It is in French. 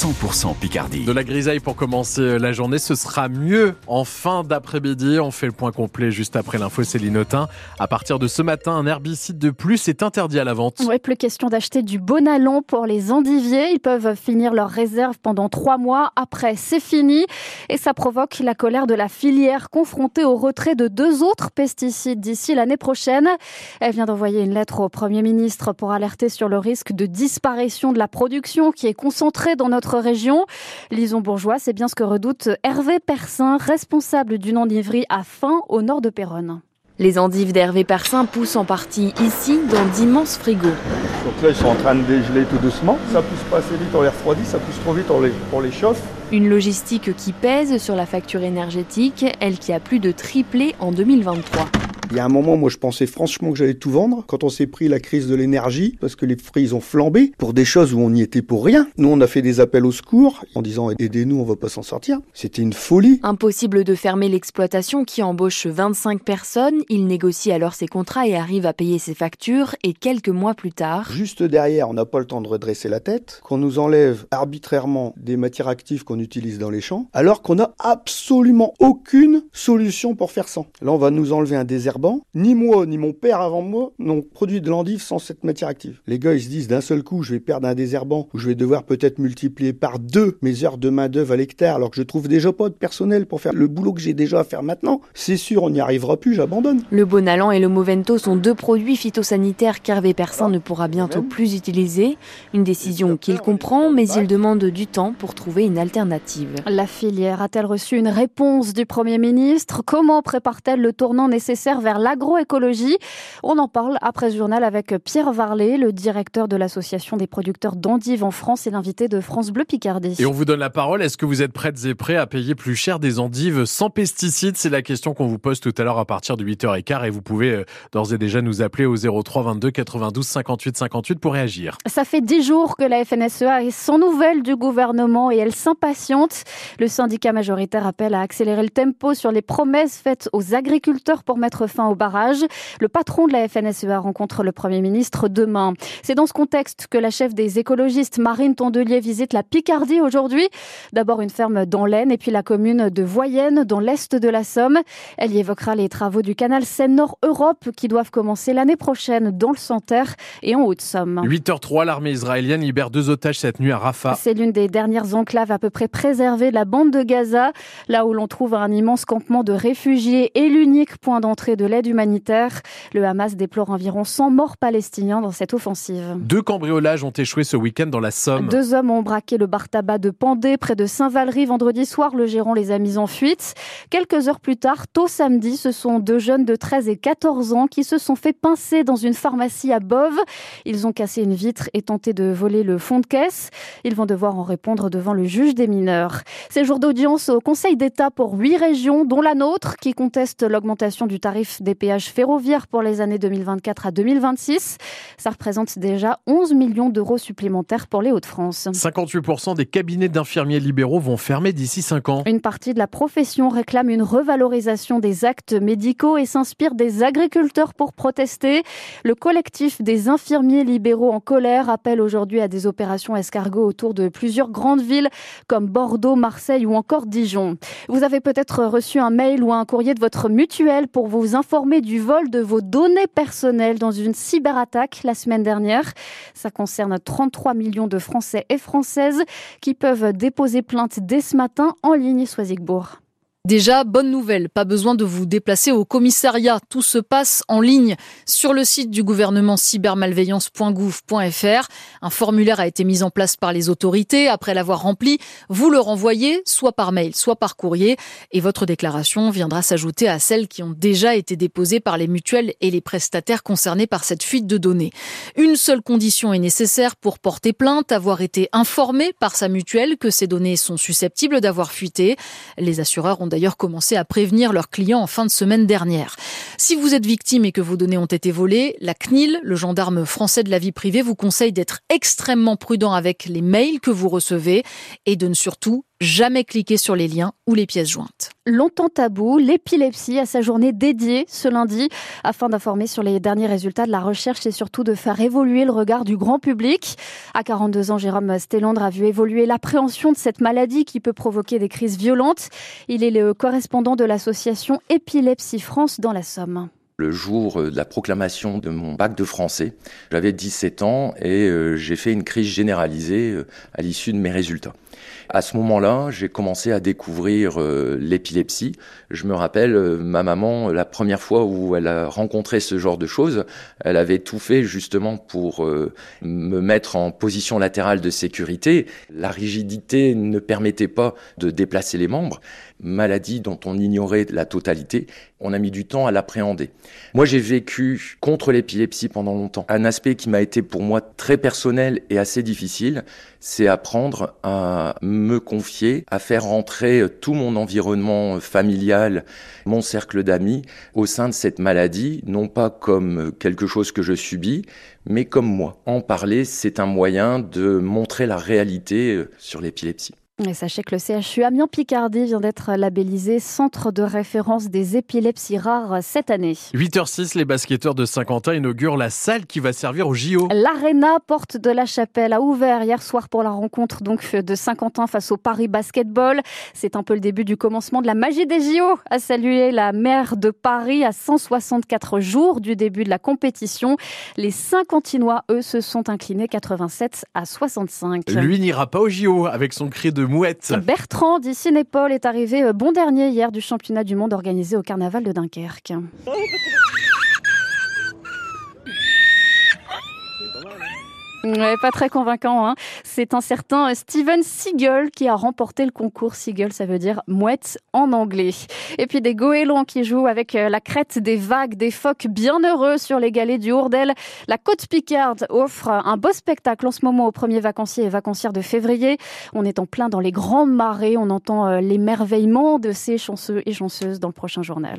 100% Picardie. De la grisaille pour commencer la journée, ce sera mieux en fin d'après-midi. On fait le point complet juste après l'info Céline Autain. À partir de ce matin, un herbicide de plus est interdit à la vente. Oui, plus question d'acheter du bonalon pour les endiviers. Ils peuvent finir leur réserve pendant trois mois. Après, c'est fini. Et ça provoque la colère de la filière confrontée au retrait de deux autres pesticides d'ici l'année prochaine. Elle vient d'envoyer une lettre au Premier ministre pour alerter sur le risque de disparition de la production qui est concentrée dans notre région. Lison Bourgeois, c'est bien ce que redoute Hervé Persin, responsable d'une endiverie à Fin au nord de Péronne. Les endives d'Hervé Persin poussent en partie ici dans d'immenses frigos. Donc là, ils sont en train de dégeler tout doucement. Ça pousse pas assez vite, on les refroidit, ça pousse trop vite, on les, on les chauffe. Une logistique qui pèse sur la facture énergétique, elle qui a plus de triplé en 2023. Il y a un moment, moi, je pensais franchement que j'allais tout vendre quand on s'est pris la crise de l'énergie, parce que les fruits ils ont flambé pour des choses où on n'y était pour rien. Nous, on a fait des appels au secours en disant aidez-nous, on va pas s'en sortir. C'était une folie. Impossible de fermer l'exploitation qui embauche 25 personnes. Il négocie alors ses contrats et arrive à payer ses factures. Et quelques mois plus tard, Juste derrière, on n'a pas le temps de redresser la tête, qu'on nous enlève arbitrairement des matières actives qu'on utilise dans les champs, alors qu'on n'a absolument aucune solution pour faire sans. Là, on va nous enlever un Ni moi, ni mon père avant moi n'ont produit de l'endive sans cette matière active. Les gars, ils se disent d'un seul coup, je vais perdre un désherbant, ou je vais devoir peut-être multiplier par deux mes heures de main-d'œuvre à l'hectare, alors que je trouve déjà pas de personnel pour faire le boulot que j'ai déjà à faire maintenant. C'est sûr, on n'y arrivera plus, j'abandonne. le Bonalan et le Movento sont deux produits phytosanitaires qu'Hervé Persin ne pourra bientôt plus utiliser. Une décision qu'il comprend, mais il demande du temps pour trouver une alternative. La filière a-t-elle reçu une réponse du Premier ministre? Comment prépare-t-elle le tournant nécessaire vers l'agroécologie On en parle après ce journal avec Pierre Varlet, le directeur de l'association des producteurs d'endives en France et l'invité de France Bleu Picardie. Et on vous donne la parole. Est-ce que vous êtes prêtes et prêts à payer plus cher des endives sans pesticides? C'est la question qu'on vous pose tout à l'heure à partir de 8h15 et vous pouvez euh, d'ores et déjà nous appeler au 03 22 92 58 58 pour réagir. Ça fait dix jours que la FNSEA est sans nouvelles du gouvernement et elle s'impatiente. Le syndicat majoritaire appelle à accélérer le tempo sur les promesses faites aux agriculteurs pour mettre fin au barrage. Le patron de la FNSEA rencontre le Premier ministre demain. C'est dans ce contexte que la chef des écologistes, Marine Tondelier, visite la Picardie aujourd'hui. D'abord une ferme dans l'Aisne et puis la commune de Voyenne dans l'est de la Somme. Elle y évoquera les travaux du canal Seine-Nord-Europe qui doivent commencer l'année prochaine dans le Santerre et en Haute-Somme. 8h03, l'armée israélienne libère deux otages cette nuit à Rafah. C'est l'une des dernières enclaves à peu près préservées de la bande de Gaza, là où l'on trouve un immense campement de réfugiés et l'unique point d'entrée de l'aide humanitaire. Le Hamas déplore environ 100 morts palestiniens dans cette offensive. Deux cambriolages ont échoué ce week-end dans la Somme. Deux hommes ont braqué le bar tabac de Pandé près de Saint-Valery vendredi soir. Le gérant les a mis en fuite. Quelques heures plus tard, tôt samedi, ce sont deux jeunes de 13 et 14 ans qui se sont fait pincer dans une pharmacie à Bove. Ils ont cassé une vitre et tenté de voler le fond de caisse. Ils vont devoir en répondre devant le juge des mineurs. Ces jours d'audience au Conseil d'État pour huit régions, dont la nôtre, qui conteste l'augmentation du tarif des péages ferroviaires pour les années 2024 à 2026. Ça représente déjà 11 millions d'euros supplémentaires pour les Hauts-de-France. 58% des cabinets d'infirmiers libéraux vont fermer d'ici 5 ans. Une partie de la profession réclame une revalorisation des actes médicaux et s'inspire des agriculteurs pour protester. Le collectif des infirmiers libéraux en colère appelle aujourd'hui à des opérations escargots autour de plusieurs grandes villes comme Bordeaux, Marseille ou encore Dijon. Vous avez peut-être reçu un mail ou un courrier de votre mutuelle pour vous informer du vol de vos données personnelles dans une cyberattaque la semaine dernière. Ça concerne 33 millions de Français et Françaises qui peuvent déposer plainte dès ce matin en ligne Soisigbourg. Déjà, bonne nouvelle, pas besoin de vous déplacer au commissariat. Tout se passe en ligne sur le site du gouvernement cybermalveillance.gouv.fr. Un formulaire a été mis en place par les autorités. Après l'avoir rempli, vous le renvoyez soit par mail, soit par courrier et votre déclaration viendra s'ajouter à celles qui ont déjà été déposées par les mutuelles et les prestataires concernés par cette fuite de données. Une seule condition est nécessaire pour porter plainte, avoir été informé par sa mutuelle que ces données sont susceptibles d'avoir fuité. Les assureurs ont d'ailleurs commencé à prévenir leurs clients en fin de semaine dernière. Si vous êtes victime et que vos données ont été volées, la CNIL, le gendarme français de la vie privée, vous conseille d'être extrêmement prudent avec les mails que vous recevez et de ne surtout jamais cliquer sur les liens ou les pièces jointes. Longtemps tabou, l'épilepsie a sa journée dédiée ce lundi afin d'informer sur les derniers résultats de la recherche et surtout de faire évoluer le regard du grand public. À 42 ans, Jérôme Stellandre a vu évoluer l'appréhension de cette maladie qui peut provoquer des crises violentes. Il est le correspondant de l'association Épilepsie France dans la Somme le jour de la proclamation de mon bac de français. J'avais 17 ans et euh, j'ai fait une crise généralisée euh, à l'issue de mes résultats. À ce moment-là, j'ai commencé à découvrir euh, l'épilepsie. Je me rappelle, euh, ma maman, la première fois où elle a rencontré ce genre de choses, elle avait tout fait justement pour euh, me mettre en position latérale de sécurité. La rigidité ne permettait pas de déplacer les membres. Maladie dont on ignorait la totalité, on a mis du temps à l'appréhender. Moi, j'ai vécu contre l'épilepsie pendant longtemps. Un aspect qui m'a été pour moi très personnel et assez difficile, c'est apprendre à me confier, à faire rentrer tout mon environnement familial, mon cercle d'amis au sein de cette maladie, non pas comme quelque chose que je subis, mais comme moi. En parler, c'est un moyen de montrer la réalité sur l'épilepsie. Et sachez que le CHU Amiens-Picardie vient d'être labellisé Centre de référence des épilepsies rares cette année. 8h06, les basketteurs de Saint-Quentin inaugurent la salle qui va servir au JO. L'Arena Porte de la Chapelle a ouvert hier soir pour la rencontre donc de Saint-Quentin face au Paris Basketball. C'est un peu le début du commencement de la magie des JO, a salué la maire de Paris à 164 jours du début de la compétition. Les Saint-Quentinois, eux, se sont inclinés 87 à 65. Lui n'ira pas au JO avec son cri de mouette. Bertrand d'Ici-Népal est arrivé euh, bon dernier hier du championnat du monde organisé au carnaval de Dunkerque. Ouais, pas très convaincant. Hein. C'est un certain Steven Seagull qui a remporté le concours. Seagull, ça veut dire mouette en anglais. Et puis des goélands qui jouent avec euh, la crête des vagues, des phoques bien heureux sur les galets du Hourdel. La côte Picarde offre un beau spectacle en ce moment aux premiers vacanciers et vacancières de février. On est en plein dans les grands marais. On entend euh, l'émerveillement de ces chanceux et chanceuses dans le prochain journal.